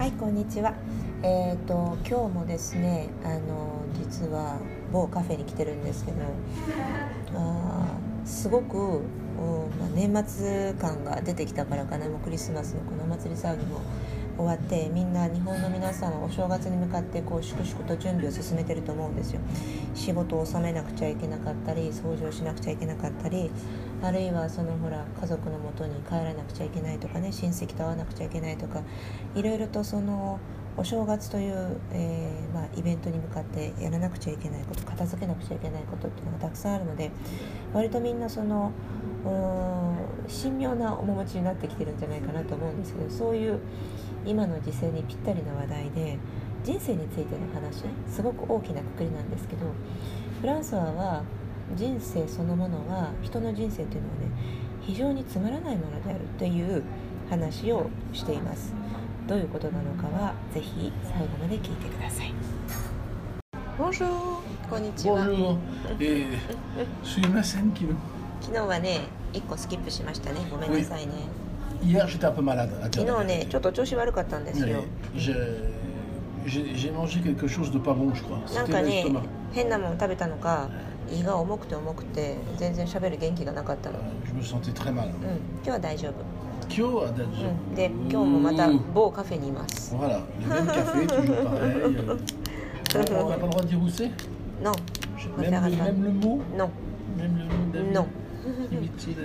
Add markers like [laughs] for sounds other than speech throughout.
はいこんにちは。えっ、と今日もですねあの実は某カフェに来てるんですけどあすごく、うんまあ、年末感が出てきたからかな。もうクリスマスのこのお祭り騒ぎも終わってみんな日本の皆さんはお正月に向かってこう粛々と準備を進めてると思うんですよ。仕事を収めなくちゃいけなかったり掃除をしなくちゃいけなかったりあるいはそのほら家族のもとに帰らなくちゃいけないとかね親戚と会わなくちゃいけないとかいろいろとそのお正月という、えーまあ、イベントに向かってやらなくちゃいけないこと片付けなくちゃいけないことっていうのがたくさんあるので割とみんなその神妙な面持ちになってきてるんじゃないかなと思うんですけどそういう今の時勢にぴったりな話題で人生についての話すごく大きなくくりなんですけどフランソワは人生そのものは人の人生というのはね非常につまらないものであるという話をしています。どういうことなのかはぜひ最後まで聞いてください、[laughs] 昨日はね一個スキップしましたね。ごめんなさいね。昨日ねちょっと調子悪かったんですよ、えー J'ai 変なもの食べたのか胃が重くて重くて全然しゃべる元気がなかったの、う、今日は大丈夫。今日は大丈夫、で今日もまた某カフェにいます。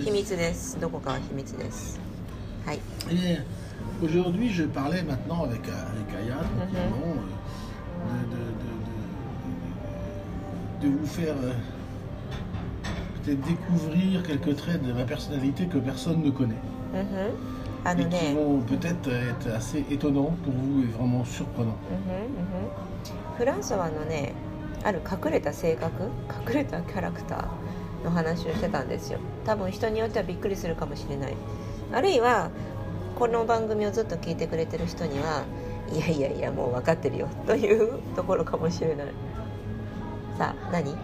秘密ですどこか秘密ですはい de- vous faire euh, peut-être découvrir quelques traits de ma personnalité que personne ne connaît. うんふんあ Et の qui ね vont peut-être être assez étonnants pour vous et vraiment surprenants. うんふんうんふんフランソワのねある隠れた性格隠れたキャラクターの話をしてたんですよ多分人によってはびっくりするかもしれないあるいはこの番組をずっと聞いてくれてる人にはいやいやいやもう分かってるよというところかもしれないさあ何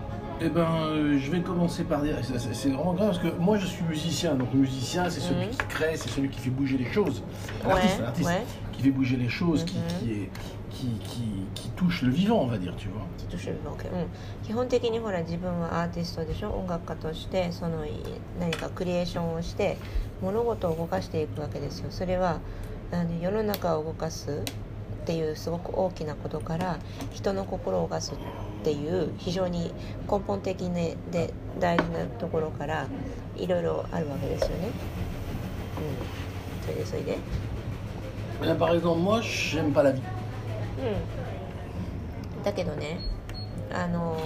Eh ben, euh, je vais commencer par dire, c'est- vraiment grave parce que moi je suis musicien, donc le musicien c'est celui Mhm. qui crée, c'est celui qui fait bouger les choses. Ouais, L'artiste, l'artiste ouais. qui fait bouger les choses, qui, Mhm. qui, est, qui, qui, qui touche le vivant, on va dire, tu vois. ちょっと主語うん、基本的にほら自分はアーティストでしょ音楽家としてその何かクリエーションをして物事を動かしていくわけですよそれはあの世の中を動かすっていうすごく大きなことから人の心を動かす っていう非常に根本的ねで大事なところからいろいろあるわけですよねうんそれでそれで Là, par exemple, moi j'aime pas la vie. うん、だけどねあの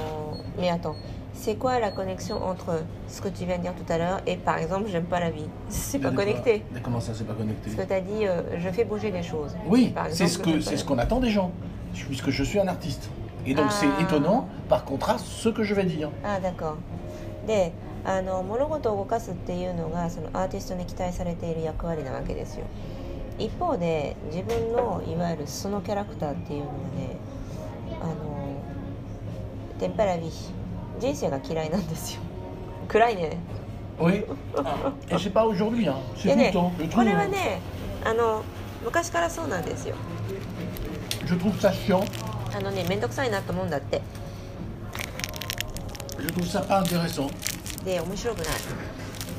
ーmais attends c'est quoi la connexion entre ce que tu viens de dire tout à l'heure et par exemple j'aime pas la vie c'est pas Mais de quoi connecté Mais Comment ça, c'est pas connecté parce que tu as dit euh, je fais bouger les choses Oui, Par c'est ce exemple, que j'aime pas c'est la ce vie. qu'on attend des gens, puisque je suis un artiste. Et donc c'est étonnant par で、あの物事を動かすっていうのがそのアーティストに期待されている役割なわけですよ。一方で自分のいわゆるそのキャラクターっていうのはね、あのテンパラビヒ人生が嫌いなんですよ。[laughs] 暗いね。え、え敗を準備ね。これはね、あの昔からそうなんですよ。あのね面倒くさいなと思うんだって je trouve ça pas intéressant. で面白くない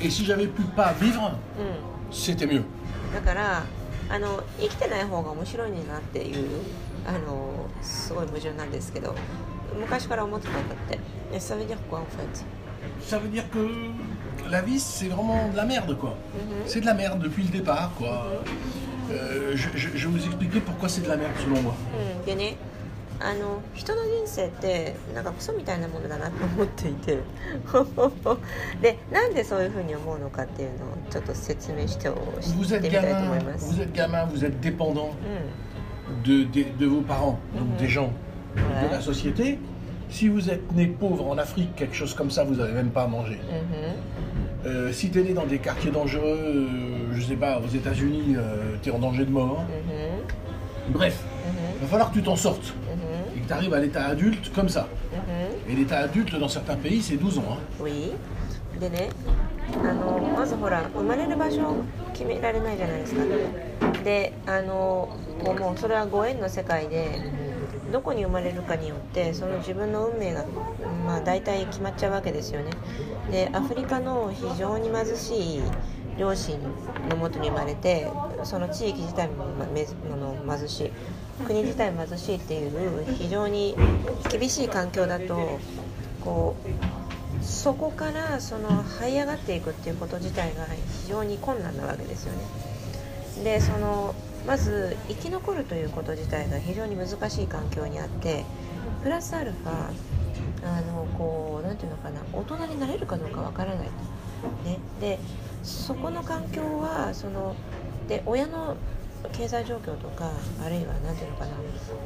Et si j'avais pu pas vivre, う c'était mieux. んだからあの生きてない方が面白いねんなっていうあのすごい矛盾なんですけど昔から思ってたんだってえ ça veut dire quoi en fait Ça veut dire que la vie, c'est vraiment de la merde, quoi. C'est de la merde depuis le départ, quoi. Euh, je, je- je vais vous expliquer pourquoi c'est de la merde, selon moi. うん、でね あの人の人生ってなんかクソみたいなものだなと思っていて[laughs] でなんでそういうふうに思うのかっていうのをちょっと説明してをし Vous て êtes みたいと思 gamin, います vous êtes gamin, vous êtes dépendant う de, de, de vos parents, donc Mhm. des gens Ouais. de la société. Si vous êtes né pauvre en Afrique, quelque chose comme ça, vous n'avez même pas à manger. んうん Euh, si t'es né dans des quartiers dangereux, euh, je sais pas, aux États-Unis, euh, t'es en danger de mort. うん Bref, うん il va falloir que tu t'en sortes うん et que Tu arrives à l'état adulte comme ça. うん Et l'état adulte dans certains pays, c'est 12 ans. hein. Oui でねあのまずほら生まれる場所決められないじゃないですかであのこうもうそれはご縁の世界でどこに生まれるかによってその自分の運命が、まあ、大体決まっちゃうわけですよねでアフリカの非常に貧しい両親のもとに生まれてその地域自体も、ま、の貧しい。国自体貧しいっていう非常に厳しい環境だとこうそこからその這い上がっていくっていうこと自体が非常に困難なわけですよね。でそのまず生き残るということ自体が非常に難しい環境にあってプラスアルファあのこうなんていうのかな大人になれるかどうかわからないと、ね、でそこの環境はそので親の経済状況とかあるいは何ていうのかな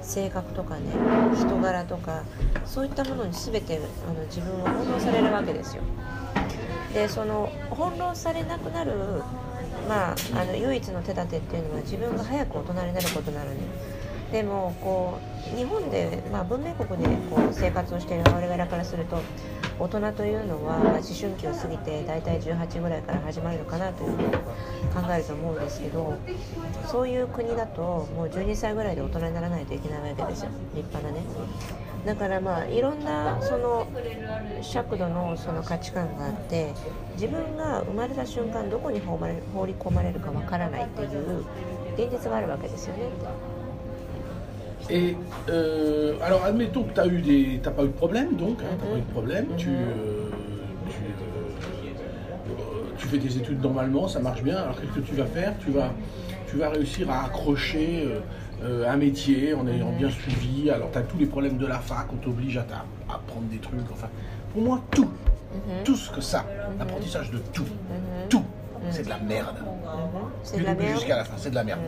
性格とかね人柄とかそういったものに全てあの自分を翻弄されるわけですよ。でその翻弄されなくなるまあ、あの唯一の手立てっていうのは自分が早く大人になることなのにでもこう日本で、まあ、文明国でこう生活をしている我々からすると大人というのは、思春期を過ぎて大体18ぐらいから始まるのかなというふうに考えると思うんですけどそういう国だともう12歳ぐらいで大人にならないといけないわけですよ立派なね。だからまあいろんなその尺度のその価値観があって自分が生まれた瞬間どこに放り込まれるかわからないっていう現実があるわけですよね。Et euh, alors, admettons que tu n'as eu des, pas eu de problème, donc, hein, t'as pas eu de problème, tu, euh, tu, euh, tu, fais tes études normalement, ça marche bien. Alors qu'est-ce que tu vas faire? Tu vas, tu vas réussir à accrocher un métier en ayant bien suivi. Alors, tu as tous les problèmes de la fac, on t'oblige à, à apprendre des trucs. Enfin, pour moi, tout, tout ce que ça, l'apprentissage de tout, tout, c'est de la merde. La merde. Jusqu'à la fin, c'est de la merde.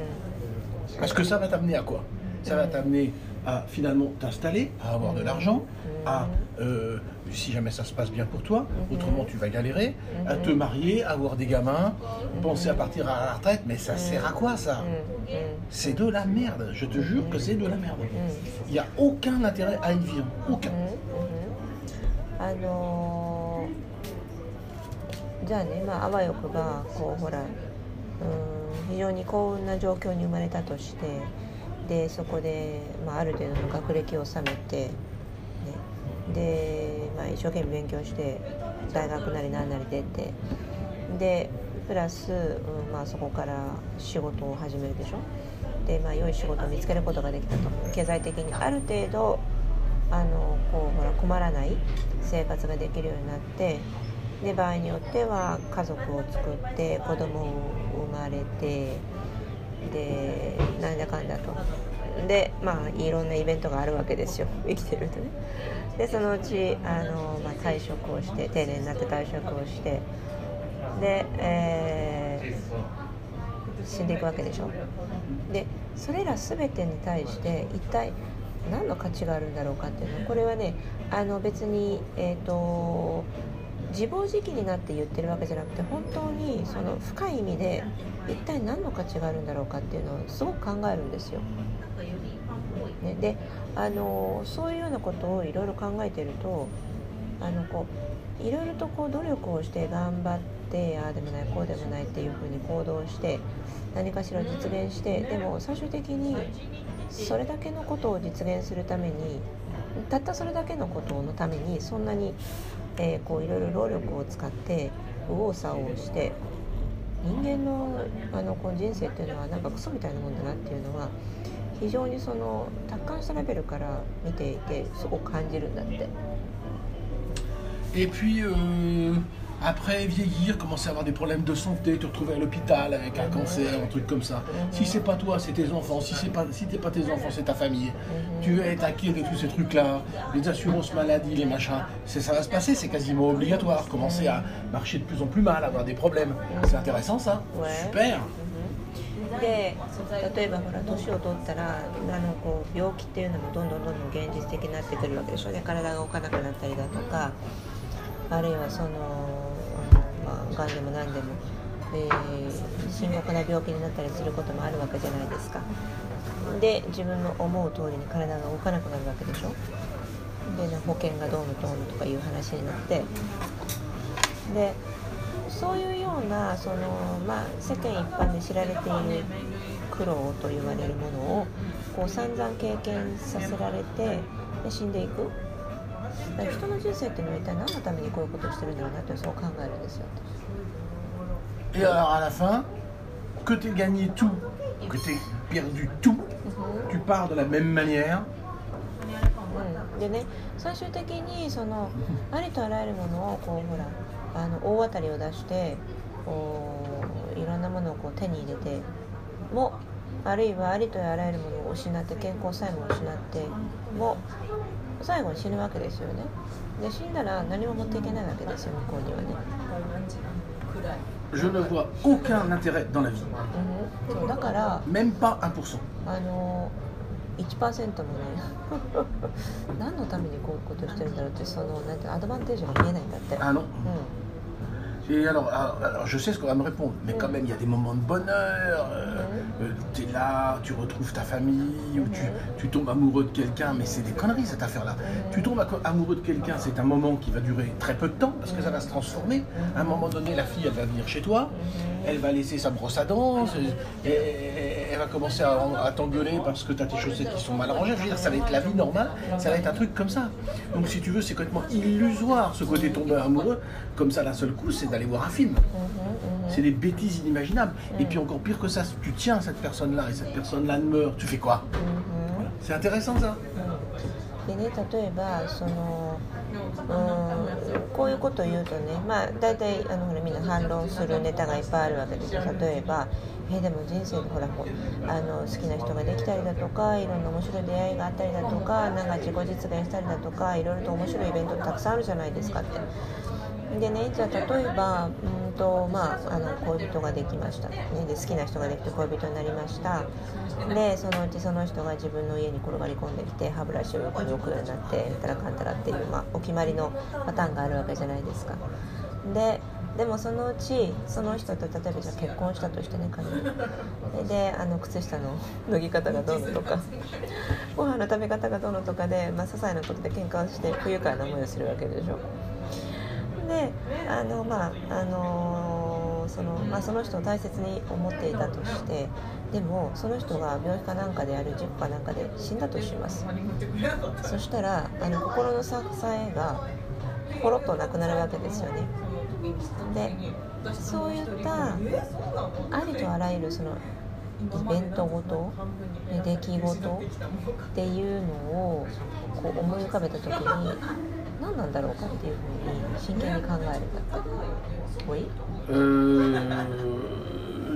Parce que ça va t'amener à quoi? Ça va t'amener à finalement t'installer, à avoir de l'argent, à, euh, si jamais ça se passe bien pour toi, autrement tu vas galérer, à te marier, avoir des gamins, penser à partir à la retraite, mais ça sert à quoi ça C'est de la merde, je te jure que c'est de la merde. Il n'y a aucun intérêt à y vivre, aucun. あのー、じゃあね、まあ、あわよくばこうほらうん非常に幸運な状況に生まれたとして でそこで、まあ、ある程度の学歴を収めて、ね、で、まあ、一生懸命勉強して大学なり何なり出てでプラス、うんまあ、そこから仕事を始めるでしょ。で、まあ、良い仕事を見つけることができたと。経済的にある程度あのこうほら困らない生活ができるようになってで場合によっては家族を作って子供を生まれてでなんだかんだと。でまあいろんなイベントがあるわけですよ。[laughs] 生きてるとね。でそのうちあの、まあ、退職をして定年になって退職をして。で、えー、死んでいくわけでしょ。でそれら全てに対して一体何の価値があるんだろうかっていうの。はこれはねあの別にえっ、ー、と自暴自棄になって言ってるわけじゃなくて本当にその深い意味で一体何の価値があるんだろうかっていうのをすごく考えるんですよ。ね、であのそういうようなことをいろいろ考えてるとあのこういろいろとこう努力をして頑張ってああでもないこうでもないっていうふうに行動して何かしら実現してでも最終的にそれだけのことを実現するためにたったそれだけのことのためにそんなに、えー、こういろいろ労力を使って右往左往して人間のあのこの人生っていうのはなんかクソみたいなもんだなっていうのは非常にその達観したレベルから見ていてすごく感じるんだって。Et puis, euh, Après, vieillir, commencer à avoir des problèmes de santé, te retrouver à l'hôpital avec un cancer, un truc comme ça. Si c'est pas toi, c'est tes enfants. Si c'est pas, si t'es pas tes enfants, c'est ta famille. Tu vas être acquis de tous ces trucs-là, les assurances maladie, les machins. Ça va se passer, c'est quasiment obligatoire. Commencer à marcher de plus en plus mal, avoir des problèmes. C'est intéressant ça. Super. で例えばほら年を取ったらあのこう病気っていうのもどんどんどんどん現実的になってくるわけでしょうね体が動かなくなったりだとかあるいはその まあ、がんでも何でも、えー、深刻な病気になったりすることもあるわけじゃないですか。で自分の思う通りに体が動かなくなるわけでしょ。で、ね、保険がどうのどうのとかいう話になって。でそういうようなその、まあ、世間一般で知られている苦労と言われるものをこう散々経験させられてで死んでいく。だから人の人生っていうのは一体何のためにこういうことをしてるんだろうなってそう考えるんですよ。Et alors à la fin, que tu aies gagné tout, que tu aies perdu tout, tu pars de la même manière. うん、でね最終的にそのありとあらゆるものをこうほらあの大当たりを出してこういろんなものをこう手に入れてもあるいはありとあらゆるものを失って健康さえも失っても最後に死ぬわけですよね。で死んだら何も持っていけないわけですよ向こうにはね、Je ne vois aucun intérêt dans la vie, うん、そうだから même pas 1%. あの1%もね [laughs] 何のためにこういうことしてるんだろうってそのなんてアドバンテージが見えないんだって、Ah non う Et alors, alors, je sais ce qu'on va me répondre, mais quand même, il y a des moments de bonheur. tu es là, tu retrouves ta famille, ou tu, tu tombes amoureux de quelqu'un, mais c'est des conneries cette affaire-là. Tu tombes amoureux de quelqu'un, c'est un moment qui va durer très peu de temps, parce que ça va se transformer. À un moment donné, la fille, elle va venir chez toi, elle va laisser sa brosse à dents, et, elle va commencer à, à t'engueuler parce que tu as tes chaussettes qui sont mal rangées. Je veux dire, ça va être la vie normale, ça va être un truc comme ça. Donc, si tu veux, c'est complètement illusoire ce côté tombé amoureux, comme ça d'un seul coup, c'est d'aller voir un film. C'est des bêtises inimaginables. Et puis encore pire que ça, tu tiens cette personne-là et cette personne-là meurt, tu fais quoi Voilà. C'est intéressant ça でね例えばそのうんこういうことを言うとねまあ大体あのほらみんな反論するネタがいっぱいあるわけですよ例えばえでも人生でほらあの好きな人ができたりだとかいろんな面白い出会いがあったりだとかなんか自己実現したりだとかいろいろと面白いイベントたくさんあるじゃないですかって。でねじゃあ例えばうんと、まあ、あの恋人ができました、ね、で好きな人ができて恋人になりました。でそのうちその人が自分の家に転がり込んできて歯ブラシをよく置くようになってたらかんたらっていう、まあ、お決まりのパターンがあるわけじゃないですか。ででもそのうちその人と例えばじゃあ結婚したとしてね仮にであの靴下の脱ぎ方がどうのとかご飯の食べ方がどうのとかで、まあ、些細なことで喧嘩をして不愉快な思いをするわけでしょ。であのまああのそのまあ、その人を大切に思っていたとしてでもその人が病気かなんかである事故かなんかで死んだとします。そしたらあの心の支えがポロッとなくなるわけですよね。でそういったありとあらゆるそのイベントごと出来事っていうのをこう思い浮かべた時に 何なんだろうかっていうふうに真剣に考えるんだって。Oui. Euh,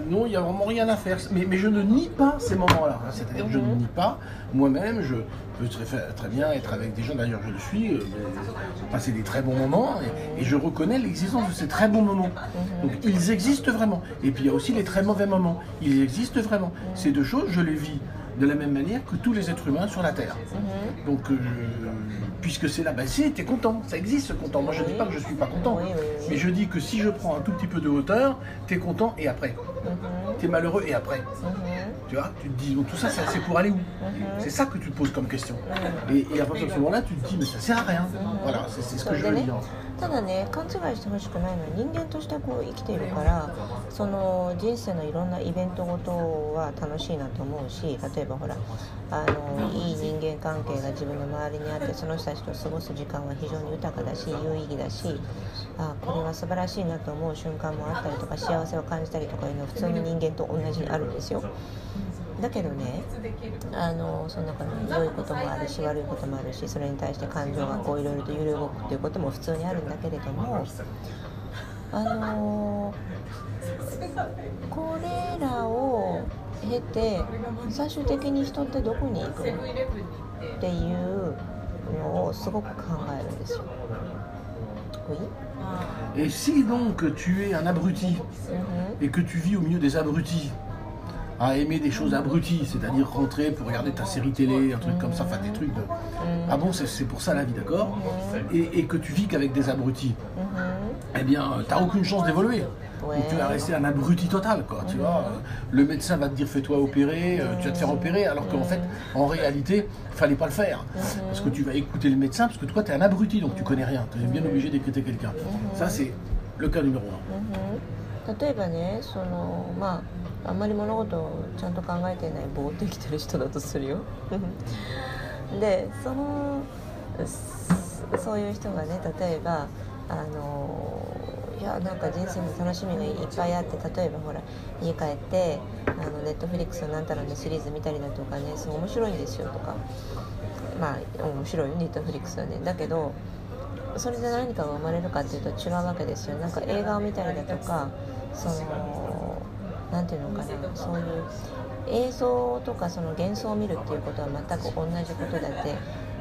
non, il n'y a vraiment rien à faire. Mais, mais je ne nie pas ces moments-là. hein. C'est-à-dire que je ne nie pas. Moi-même, je peux très, très bien être avec des gens, d'ailleurs je le suis, euh, passer des très bons moments, et, et je reconnais l'existence de ces très bons moments. Donc ils existent vraiment. Et puis il y a aussi les très mauvais moments. Ils existent vraiment. Ces deux choses, je les vis de la même manière que tous les êtres humains sur la Terre. Donc, euh, puisque c'est là, ben si, t'es content, ça existe ce content. Moi je ne dis pas que je suis pas content, mais je dis que si je prends un tout petit peu de hauteur, t'es content et après T'es malheureux et après. Tu vois, tu te dis, donc tout ça, ça, c'est pour aller où C'est ça que tu te poses comme question. Et, et à partir de ce moment-là, tu te dis, mais ça sert à rien. Voilà, c'est c'est ce que je veux ね dire. ただね勘違いしてほしくないのは人間としてこう生きているからその人生のいろんなイベントごとは楽しいなと思うし例えばほら あのいい人間関係が自分の周りにあってその人たちと過ごす時間は非常に豊かだし有意義だしあこれは素晴らしいなと思う瞬間もあったりとか幸せを感じたりとかいうのは普通に人間と同じにあるんですよ。だけどねあのその中に良いこともあるし悪いこともあるしそれに対して感情がこういろいろと揺れ動くっていうことも普通にあるんだけれどもあのこれらを 経て最終的に人ってどこに行くのっていうのをすごく考えるんですよ。Oui? Et si donc tu es un abruti et que tu vis au milieu des abrutis, à aimer des choses abruties, c'est-à-dire rentrer pour regarder ta série télé, un truc comme ça, enfin des trucs de... Ah bon, c'est c'est pour ça la vie, d'accord et, et que tu vis qu'avec des abrutis, eh bien, euh, t'as aucune chance d'évoluer. Ouais. Tu vas rester un abruti total, quoi, tu vois. Euh, Le médecin va te dire fais-toi opérer, euh, tu vas te faire opérer, alors qu'en fait, en réalité, fallait pas le faire. Parce que tu vas écouter le médecin, parce que toi, tu es un abruti, donc tu connais rien. Tu es bien obligé d'écouter quelqu'un. Ça, c'est le cas numéro un. ああんまり物事をちゃんと考えてないぼーっと生きてる人だとするよ。でそのそそういう人がね例えばあのいやなんか人生の楽しみがいっぱいあって例えばほら家帰ってあのネットフリックスのなんたらのシリーズ見たりだとかねすごい面白いんですよとか。まあ面白いよネットフリックスはね。だけどそれで何かが生まれるかっていうと違うわけですよ。なんか映画を見たりだとかそのなんていうのかなそういう映像とかその幻想を見るっていうことは全く同じことだって。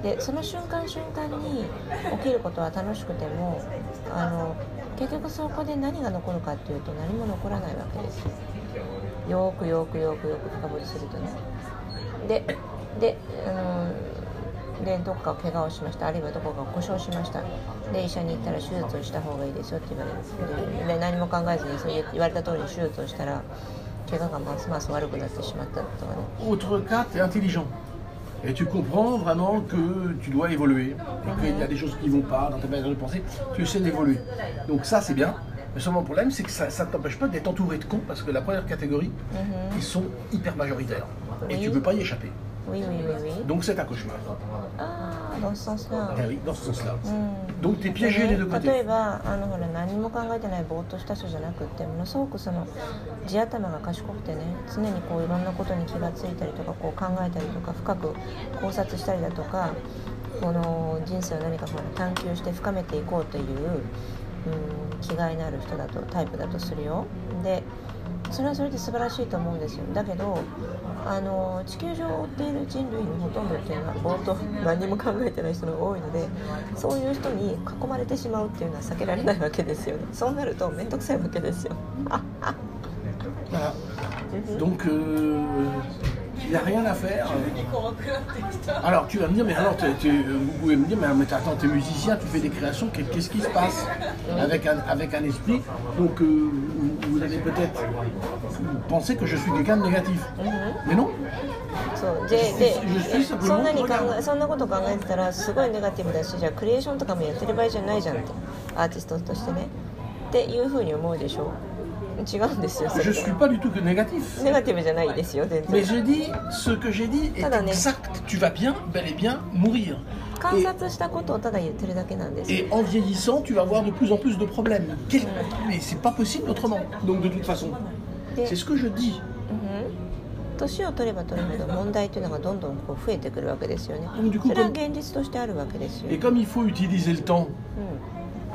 でその瞬間瞬間に起きることは楽しくてもあの結局そこで何が残るかっていうと何も残らないわけです。よくよくよくよく深掘りするとね。でであのでどっか怪我をしましたあるいはどこか故障しましたで医者に行ったら手術をした方がいいですよって言われるでで何も考えずにそう言われた通りに手術をしたら怪我がますます悪くなってしまったとかね Autre cas, tu es intelligent. Et tu comprends vraiment que tu dois évoluer. Et qu'il y a des choses qui ne vont pas dans ta manière de penser. Tu essaies d'évoluer. Donc ça, c'est bien. Mais seulement le problème, c'est que ça ne t'empêche pas d'être entouré de cons. Parce que la première catégorie, ils sont hyper majoritaires. Et Oui. tu ne peux pas y échapper. Oui oui oui oui Donc c'est un cauchemar. ああ dans ce sens là Ah oui, dans ce sens-là. うん Donc tu es piégé des deux 例.えばあのほら何も考えてないぼーっとした人じゃなくってものすごくその地頭が賢くてね常にこういろんなことに気がついたりとかこう考えたりとか深く考察したりだとかこの人生を何かほら探求して深めていこうという、うん、気概のある人だとタイプだとするよでそれはそれで素晴らしいと思うんですよ。だけどあの地球上を追っている人類のほとんどっていうのはぼーっと何も考えてない人が多いのでそういう人に囲まれてしまうっていうのは避けられないわけですよね。そうなると面倒くさいわけですよ. [laughs] Donc [laughs] il n'y a rien à faire. Alors tu vas me dire, mais alors tu- tu- vous pouvez me dire, mais, mais attends, tu es musicien, tu fais des créations, qu'est- qu'est-ce qui se passe avec un, avec un esprit Donc euh, vous, vous allez peut-être penser que je suis quelqu'un de négatif. Mais non, そうででje suis simplement そんなに考 regarde. えそんなこと考えてたらすごいネガティブだしじゃあクリエーションとかもやってる場合じゃないじゃんってアーティストとしてねっていうふうに思うでしょ 違うんですよそ je れ ne suis pas du tout que négatif. ネガティブじゃないですよ全 Mais 然 je dis, ce que j'ai dit est Pardonnez. exact. Tu vas bien, bel et bien mourir. 観 Et, 察したことをただ言ってるだけなんですよ et en vieillissant, tu vas avoir de plus en plus de problèmes. Quel- Mais c'est pas possible autrement. Donc de toute façon, で c'est ce que je dis. うん年を取れば取るほど問題というのがどんどんこう増えてくるわけですよねうんでここそれは現実としてあるわけですよ、 Et comme il faut utiliser le temps,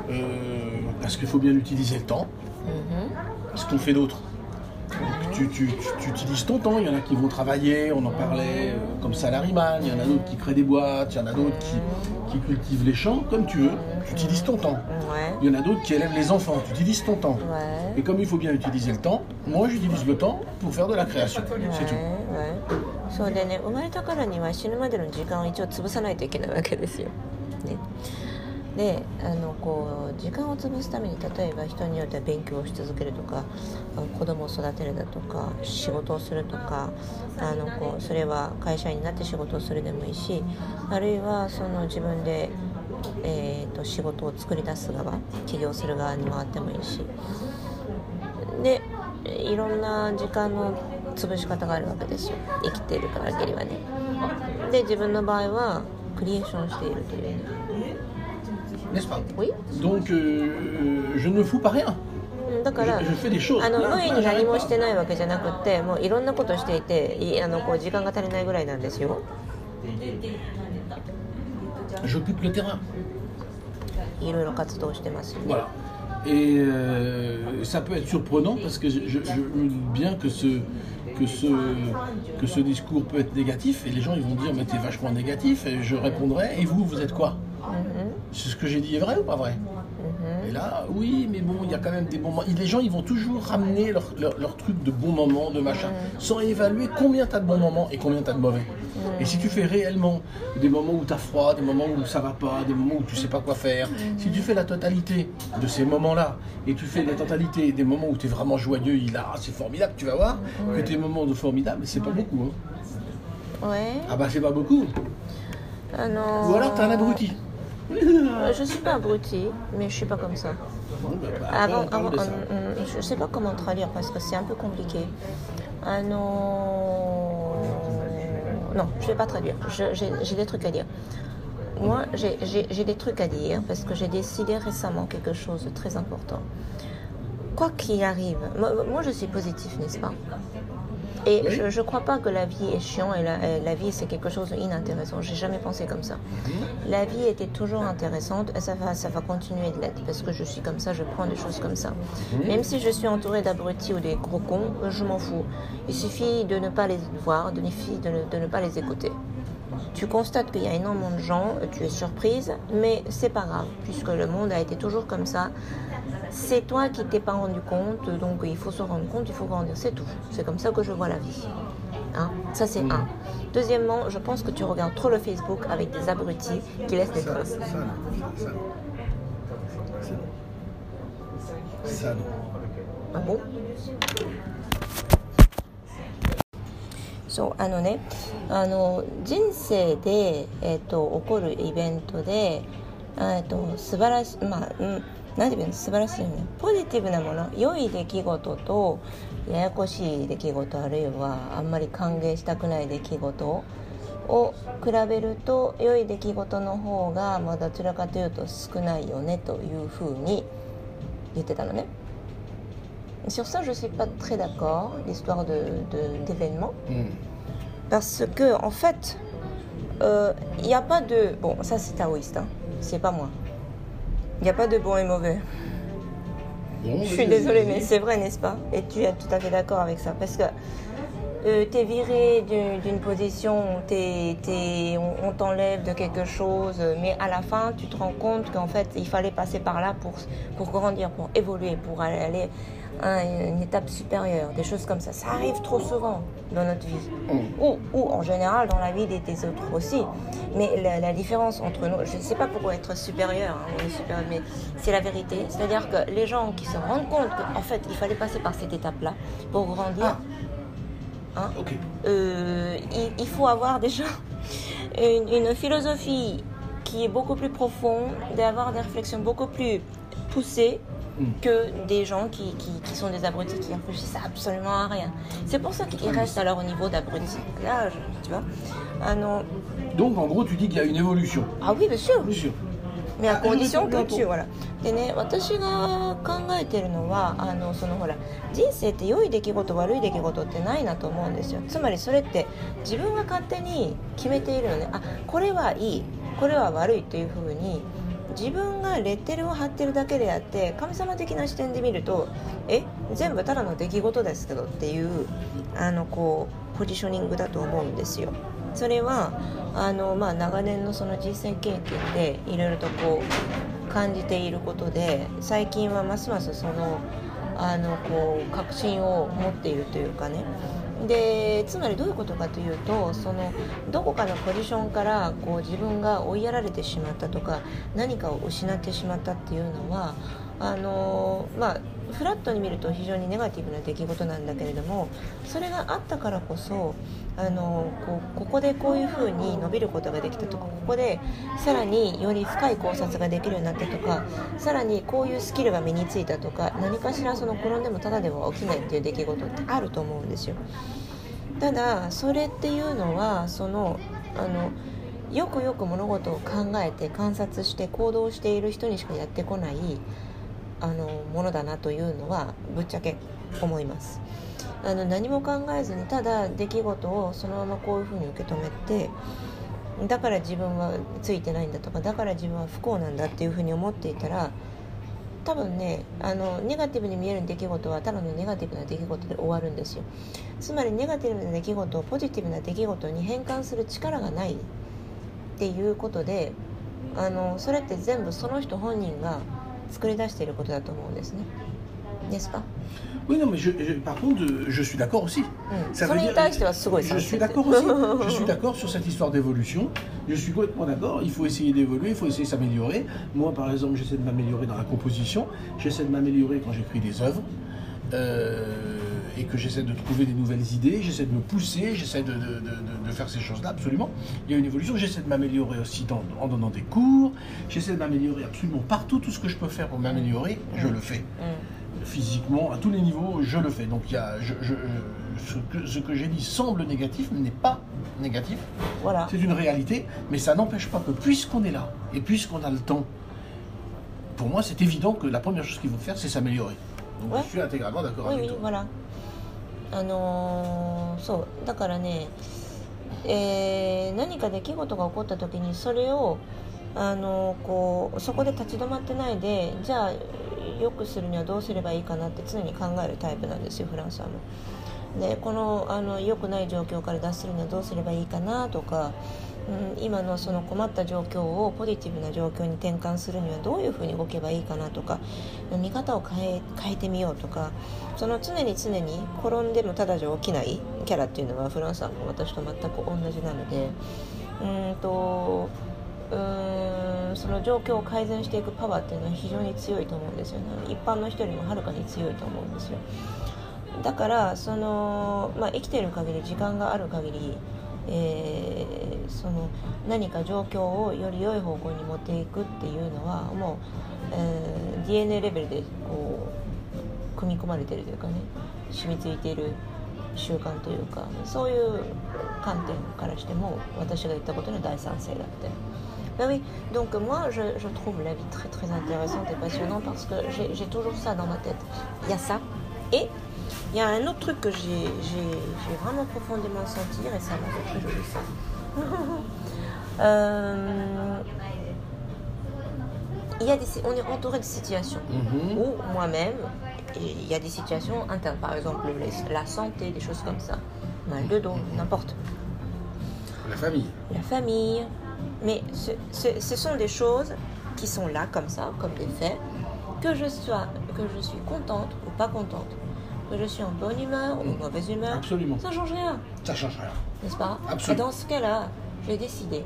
うん euh, parce qu'il faut bien utiliser le temps, うん ce qu'on fait d'autre. Tu, tu- tu- tu utilises ton temps, il y en a qui vont travailler, on en parlait euh, comme salariman, il y en a d'autres qui créent des boîtes, il y en a d'autres qui, qui cultivent les champs, comme tu veux, tu utilises ton temps. うんはい Il y en a d'autres qui élèvent les enfants, tu utilises ton temps. はい Et comme il faut bien utiliser le temps, moi j'utilise le temps pour faire de la création. C'est tout. はいはいそうでね生まれたからには死ぬまでの時間を一応潰さないといけないわけですよ。ね、 であのこう時間を潰すために例えば人によっては勉強をし続けるとか子供を育てるだとか仕事をするとかあのこうそれは会社員になって仕事をするでもいいしあるいはその自分で、えー、と仕事を作り出す側起業する側に回ってもいいし。でいろんな時間の潰し方があるわけですよ。生きている限りはね。で自分の場合はクリエーションしているというね。N'est-ce pas Oui Donc euh, je ne fous pas rien. うんだから Je, je fais des choses. あの Là, 無意に j'arrête 何も pas. してないわけじゃなくってもういろんなことをしていていあのこう時間が足りないぐらいなんですよ J'occupe le terrain. いろいろ活動してますよね Voilà. Et euh, ça peut être surprenant parce que je, je- je me doute bien que ce, que, ce, que ce discours peut être négatif et les gens ils vont dire mais t'es vachement négatif et je répondrai et vous vous êtes quoi C'est ce que j'ai dit est vrai ou pas vrai Et là oui mais bon il y a quand même des bons moments. Les gens ils vont toujours ramener leur, leur, leur truc de bons moments, de machin, sans évaluer combien t'as de bons moments et combien t'as de mauvais. Et si tu fais réellement des moments où t'as froid, des moments où ça va pas, des moments où tu sais pas quoi faire, si tu fais la totalité de ces moments-là et tu fais la totalité des moments où tu es vraiment joyeux, il a, c'est formidable, tu vas voir que tes moments de formidable, c'est pas beaucoup. hein. Ouais Ah bah c'est pas beaucoup. あのー Ou alors t'es un abruti. Je suis pas abruti mais je suis pas comme ça avant, je ne sais pas comment traduire parce que c'est un peu compliqué. Ah non, non, je ne vais pas traduire. J'ai des trucs à dire. Moi, j'ai des trucs à dire parce que j'ai décidé récemment quelque chose de très important. Quoi qu'il arrive, moi, je suis positif, n'est-ce pas? Et je ne crois pas que la vie est chiant et la, vie c'est quelque chose d'inintéressant. J'ai jamais pensé comme ça. Mhm. La vie était toujours intéressante et ça va, ça va continuer de l'être parce que je suis comme ça, je prends des choses comme ça. Mhm. Même si je suis entourée d'abrutis ou des gros cons, je m'en fous. Il suffit de ne pas les voir, de, de ne pas les écouter. Tu constates qu'il y a énormément de gens, tu es surprise, mais c'est pas grave, puisque le monde a été toujours comme ça C'est toi qui t'es pas rendu compte, donc il faut se rendre compte, il faut grandir, c'est tout. C'est comme ça que je vois la vie. Hein ça, c'est un. Deuxièmement, je pense que tu regardes trop le Facebook avec des abrutis qui laissent des traces. Ça, Ah bon そうあのねあの人生で、えーと、起こるイベントで、えーと、素晴らしいまあ、うん、 何て言うの素晴らしいよねポジティブなもの良い出来事とややこしい出来事あるいはあんまり歓迎したくない出来事を比べると良い出来事の方が、まあ、どちらかというと少ないよねというふうに言ってたのね。Sur ça, je ne suis pas très d'accord, l'histoire d'événements. De, mm. Parce que, en fait, il euh, n'y a pas de. Bon, ça c'est taoïste, hein, c'est pas moi. Il n'y a pas de bon et mauvais. je suis désolée, mais c'est vrai, n'est-ce pas? Et tu es tout à fait d'accord avec ça. Parce que euh, tu es viré d'une position, on, on t'enlève de quelque chose, mais à la fin, tu te rends compte qu'en fait, il fallait passer par là pour, pour grandir, pour évoluer, pour aller une étape supérieure, des choses comme ça. Ça arrive trop souvent dans notre vie. Mm. Ou, ou, en général dans la vie des, autres aussi. Mais la, différence entre nous, je ne sais pas pourquoi être supérieur, hein, mais c'est la vérité. C'est-à-dire que les gens qui se rendent compte qu'en fait il fallait passer par cette étape-là pour grandir, ah. Hein, euh, il, faut avoir déjà une, une philosophie qui est beaucoup plus profonde, d'avoir des réflexions beaucoup plus poussées que des gens qui, qui, sont des abrutis qui réfléchissent absolument à rien. C'est pour ça qu'ils restent alors au niveau d'abrutis. Là, tu vois? Ah non. Donc en gros, tu dis qu'il y a une évolution. Ah oui, bien sûr. Bien sûr. Mais à condition que tu voilà でね私が考えてるのはあのそのほら人生って良い出来事悪い出来事ってないなと思うんですよ。つまりそれって自分が勝手に決めているのね。あこれはいい。これは悪いというふうに自分がレッテルを貼ってるだけであって神様的な視点で見るとえ全部ただの出来事ですけどっていうあのこうポジショニングだと思うんですよ。それはあの、まあ、長年のその人生経験でいろいろとこう感じていることで最近はますますそのあのこう確信を持っているというかね。でつまりどういうことかというとそのどこかのポジションからこう自分が追いやられてしまったとか何かを失ってしまったっていうのはあのまあフラットに見ると非常にネガティブな出来事なんだけれどもそれがあったからこそあのこうここでこういうふうに伸びることができたとかここでさらにより深い考察ができるようになったとかさらにこういうスキルが身についたとか何かしらその転んでもただでは起きないっていう出来事ってあると思うんですよ。ただそれっていうのはそのあのよくよく物事を考えて観察して行動している人にしかやってこないあのものだなというのはぶっちゃけ思います。あの何も考えずにただ出来事をそのままこういうふうに受け止めてだから自分はついてないんだとかだから自分は不幸なんだっていうふうに思っていたら多分ねあのネガティブに見える出来事はただのネガティブな出来事で終わるんですよ。つまりネガティブな出来事をポジティブな出来事に変換する力がないっていうことであのそれって全部その人本人が 作り出していることだと思うんですね。n'est-ce pas Oui, non, mais je, je, par contre, je suis d'accord aussi. Mm. Ça veut dire, je, je suis d'accord aussi. je suis d'accord sur cette histoire d'évolution. Je suis complètement d'accord. Il faut essayer d'évoluer, il faut essayer de s'améliorer. Moi, par exemple, j'essaie de m'améliorer dans la composition. J'essaie de m'améliorer quand j'écris des œuvres. Euh, et que j'essaie de trouver des nouvelles idées, j'essaie de me pousser, j'essaie de, de, de, faire ces choses-là, absolument. Il y a une évolution, j'essaie de m'améliorer aussi en donnant des cours, j'essaie de m'améliorer absolument partout, tout ce que je peux faire pour m'améliorer, je le fais. Mm. Physiquement, à tous les niveaux, je le fais. Donc il y a, ce que, j'ai dit semble négatif, mais n'est pas négatif. Voilà. C'est une réalité, mais ça n'empêche pas que puisqu'on est là, et puisqu'on a le temps, pour moi, c'est évident que la première chose qu'il faut faire, c'est s'améliorer. Donc je suis intégralement d'accord oui, avec oui, toi. Voilà. あのーそうだからね、えー何か出来事が起こった時にそれをあのーこうそこで立ち止まってないでじゃあ良くするにはどうすればいいかなって常に考えるタイプなんですよフランスはもでこのあの良くない状況から脱するにはどうすればいいかなとか、うん、今のその困った状況をポジティブな状況に転換するにはどういうふうに動けばいいかなとか見方を変え変えてみようとかその常に常に転んでもただじゃ起きないキャラっていうのはフランスはも私と全く同じなのでうんとうんその状況を改善していくパワーっていうのは非常に強いと思うんですよね。一般の人よりもはるかに強いと思うんですよ。だからその、まあ、生きてる限り時間がある限り、えーその何か状況をより良い方向に持っていくっていうのはもう、えー DNA レベルでこう組み込まれてるというかね染みついている習慣というかそういう観点からしても私が言ったことには大賛成だって。Ben oui, donc moi je, je trouve la vie très très intéressante et passionnante parce que j'ai toujours ça dans ma tête. Il y a ça. Et il y a un autre truc que j'ai vraiment profondément senti et ça m'a fait très joli ça. [laughs] Euh, il y a des, on est entouré de situations Mhm. où moi-même, il y a des situations internes, par exemple les- la santé, des choses comme ça, mal de dos, n'importe La famille. la famille. Mais ce, ce- ce sont des choses qui sont là comme ça, comme des faits, que je sois, que je suis contente ou pas contente, que je suis en bonne humeur ou mauvaise humeur, Absolument. ça change rien, Ça change rien. n'est-ce pas Absolument. Et dans ce cas-là, j'ai décidé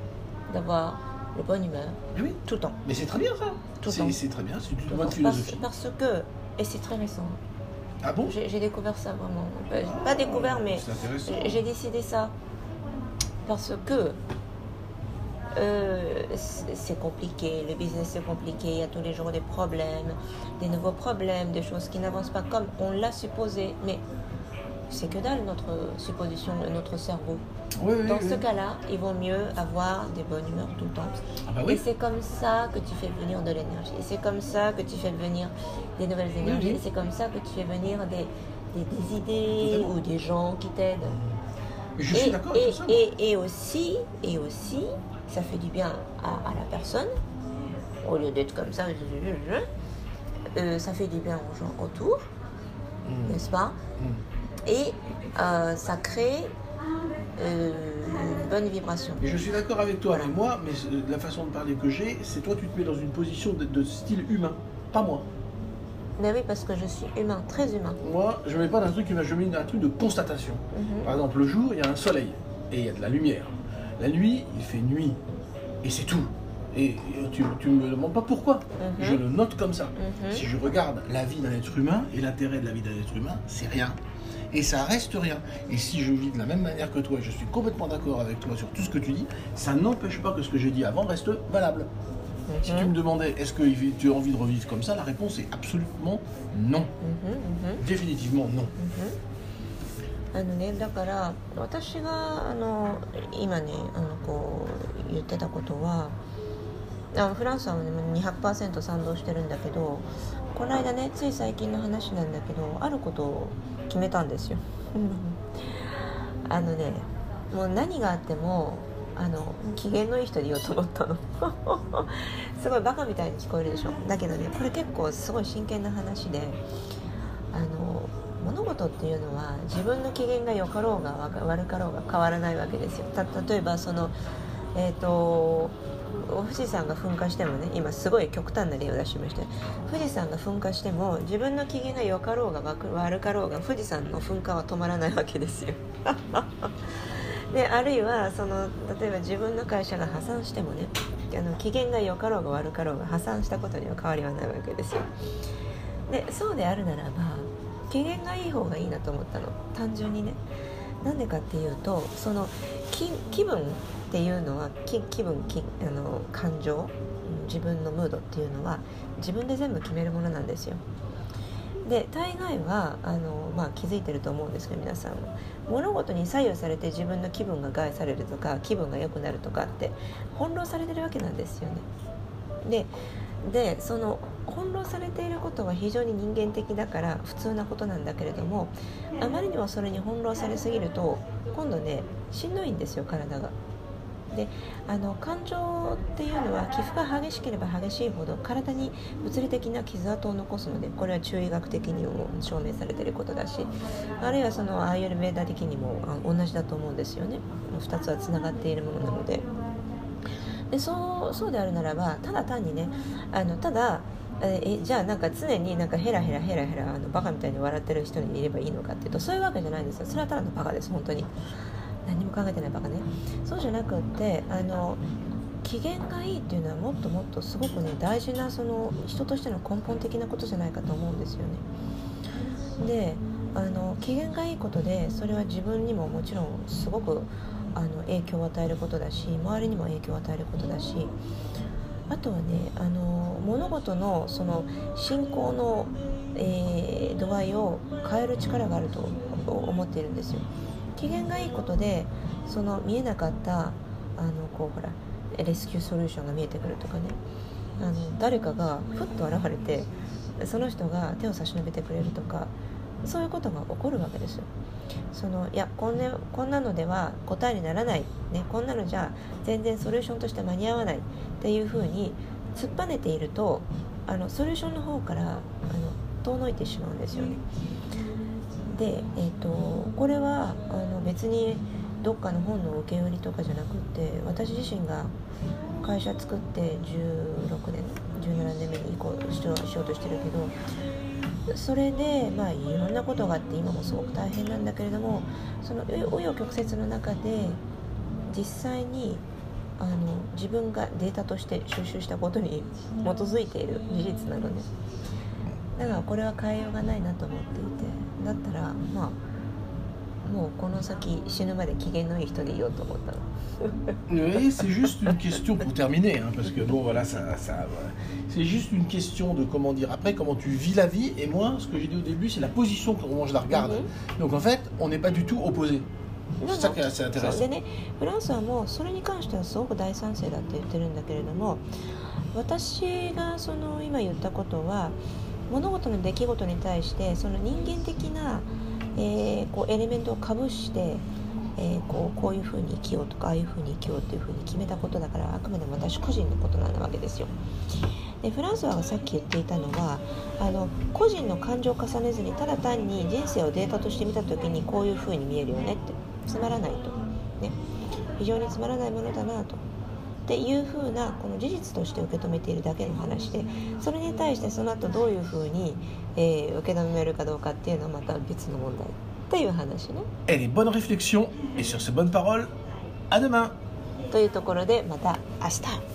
d'avoir le bonne humeur Eh oui. tout le temps. Mais c'est très bien ça. Tout le C'est temps. c'est très bien, c'est une bonne temps. Parce, philosophie. parce que, et c'est très récent, Ah bon j'ai découvert ça vraiment. Pas- Pas découvert, mais C'est intéressant. j'ai- j'ai décidé ça parce que euh, c'est compliqué, le business c'est compliqué, il y a tous les jours des problèmes, des nouveaux problèmes, des choses qui n'avancent pas comme on l'a supposé. Mais c'est que dalle notre supposition, notre cerveau. Oui, oui, Dans oui. ce cas-là, il vaut mieux avoir des bonnes humeurs tout le temps. Ah bah Et c'est comme ça que tu fais venir de l'énergie. Et c'est comme ça que tu fais venir des nouvelles énergies. Et c'est comme ça que tu fais venir des, des, des idées ou des gens qui t'aident. Suis Et, d'accord et, et aussi, et aussi, ça fait du bien à, à la personne, au lieu d'être comme ça. euh, ça fait du bien aux gens autour, Mm. n'est-ce pas Mm. Et euh, ça crée euh, une bonne vibration. Et je suis d'accord avec toi. Voilà. Moi, mais la façon de parler que j'ai, c'est toi, tu te mets dans une position de, de style humain, pas moi. Mais oui, parce que je suis humain, très humain. Moi, je mets pas dans un truc humain, je mets dans un truc de constatation. Mhm. Par exemple, le jour, il y a un soleil et il y a de la lumière. La nuit, il fait nuit. Et c'est tout. Et et tu, tu me demandes pas pourquoi. Mhm. Je le note comme ça. Mhm. Si je regarde la vie d'un être humain et l'intérêt de la vie d'un être humain, c'est rien. Et ça reste rien. Et si je vis de la même manière que toi, je suis complètement d'accord avec toi sur tout ce que tu dis, ça n'empêche pas que ce que j'ai dit avant reste valable. Si tu me demandais est-ce que tu as envie de revivre comme ça, la réponse est absolument non. Mhm, mhm. Définitivement non. あのねだから私があの今ねあのこう言ってたことはあフランスは、ね、200%賛同してるんだけどこの間ねつい最近の話なんだけどあることを決めたんですよ。あのねもう何があってもあの機嫌のいい人でいようと思ったの。[laughs] すごいバカみたいに聞こえるでしょ。だけどねこれ結構すごい真剣な話で事っていうのは自分の機嫌が良かろうが悪かろうが変わらないわけですよ。た例えばそのえっ、と富士山が噴火してもね今すごい極端な例を出しました富士山が噴火しても自分の機嫌が良かろうが悪かろうが富士山の噴火は止まらないわけですよ。[laughs] であるいはその例えば自分の会社が破産してもねあの機嫌が良かろうが悪かろうが破産したことには変わりはないわけですよ。でそうであるならば機嫌がいい方がいいなと思ったの。単純にね。なんでかっていうとその気分っていうのは気分気あの感情自分のムードっていうのは自分で全部決めるものなんですよ。で大概はあの、まあ、気づいてると思うんですけど皆さん物事に左右されて自分の気分が害されるとか気分が良くなるとかって翻弄されてるわけなんですよね。ででその翻弄されていることは非常に人間的だから普通なことなんだけれどもあまりにもそれに翻弄されすぎると今度ねしんどいんですよ体が。であの感情っていうのは起伏が激しければ激しいほど体に物理的な傷跡を残すのでこれは中医学的にも証明されていることだしあるいはそのアーユルベーダ的にも同じだと思うんですよね2つはつながっているものなので。でそうそうであるならばただ単にねあのただえじゃあなんか常になんかヘラヘラヘラヘラあのバカみたいに笑ってる人にいればいいのかっていうとそういうわけじゃないんですよ。それはただのバカです本当に。何も考えてないバカね。そうじゃなくってあの機嫌がいいっていうのはもっともっとすごくね大事なその人としての根本的なことじゃないかと思うんですよね。であの機嫌がいいことでそれは自分にももちろんすごくあの影響を与えることだし周りにも影響を与えることだしあとはねあの物事のその進行の、えー、度合いを変える力があると思っているんですよ。機嫌がいいことでその見えなかったあのこうほらレスキューソリューションが見えてくるとかねあの誰かがふっと現れてその人が手を差し伸べてくれるとかそういうことが起こるわけですよ。そのいやこんなこんなのでは答えにならない、ね、こんなのじゃ全然ソリューションとして間に合わないっていうふうに突っぱねているとあのソリューションの方からあの遠のいてしまうんですよね。で、えーと、これはあの別にどっかの本の受け売りとかじゃなくて私自身が会社作って16年17年目に行こうしようとしてるけどそれで、まあ、いろんなことがあって今もすごく大変なんだけれどもその紆余曲折の中で実際にあの自分がデータとして収集したことに基づいている事実なのでだからこれは変えようがないなと思っていてだったらまあもうこの先死ぬまで機嫌のいい人でいようと思ったの。Oui, c'est juste une question pour terminer, hein, parce que bon, voilà, ça, ça c'est juste une question de comment dire après, comment tu vis la vie. Et moi, ce que j'ai dit au début, c'est la position comment je la regarde. Mm -hmm. Donc en fait, on n'est pas du tout opposés. Est assez intéressant. でね、フランスはもうそれに関してはすごく大賛成だって言ってるんだけれども、私がその今言ったことは。物事の出来事に対してその人間的な、えー、こうエレメントをかぶして、えー、こうこういうふうに生きようとかああいうふうに生きようっていうふうに決めたことだからあくまでも私個人のことなわけですよ。でフランスはさっき言っていたのはあの個人の感情を重ねずにただ単に人生をデータとして見た時にこういうふうに見えるよねってつまらないと、ね、非常につまらないものだなと。っていうふうなこの事実として受け止めているだけの話でそれに対してその後どういうふうに、えー、受け止めるかどうかっていうのはまた別の問題っていう話ね。Et les bonnes réflexions et sur ces bonnes paroles, à demain! というところでまた明日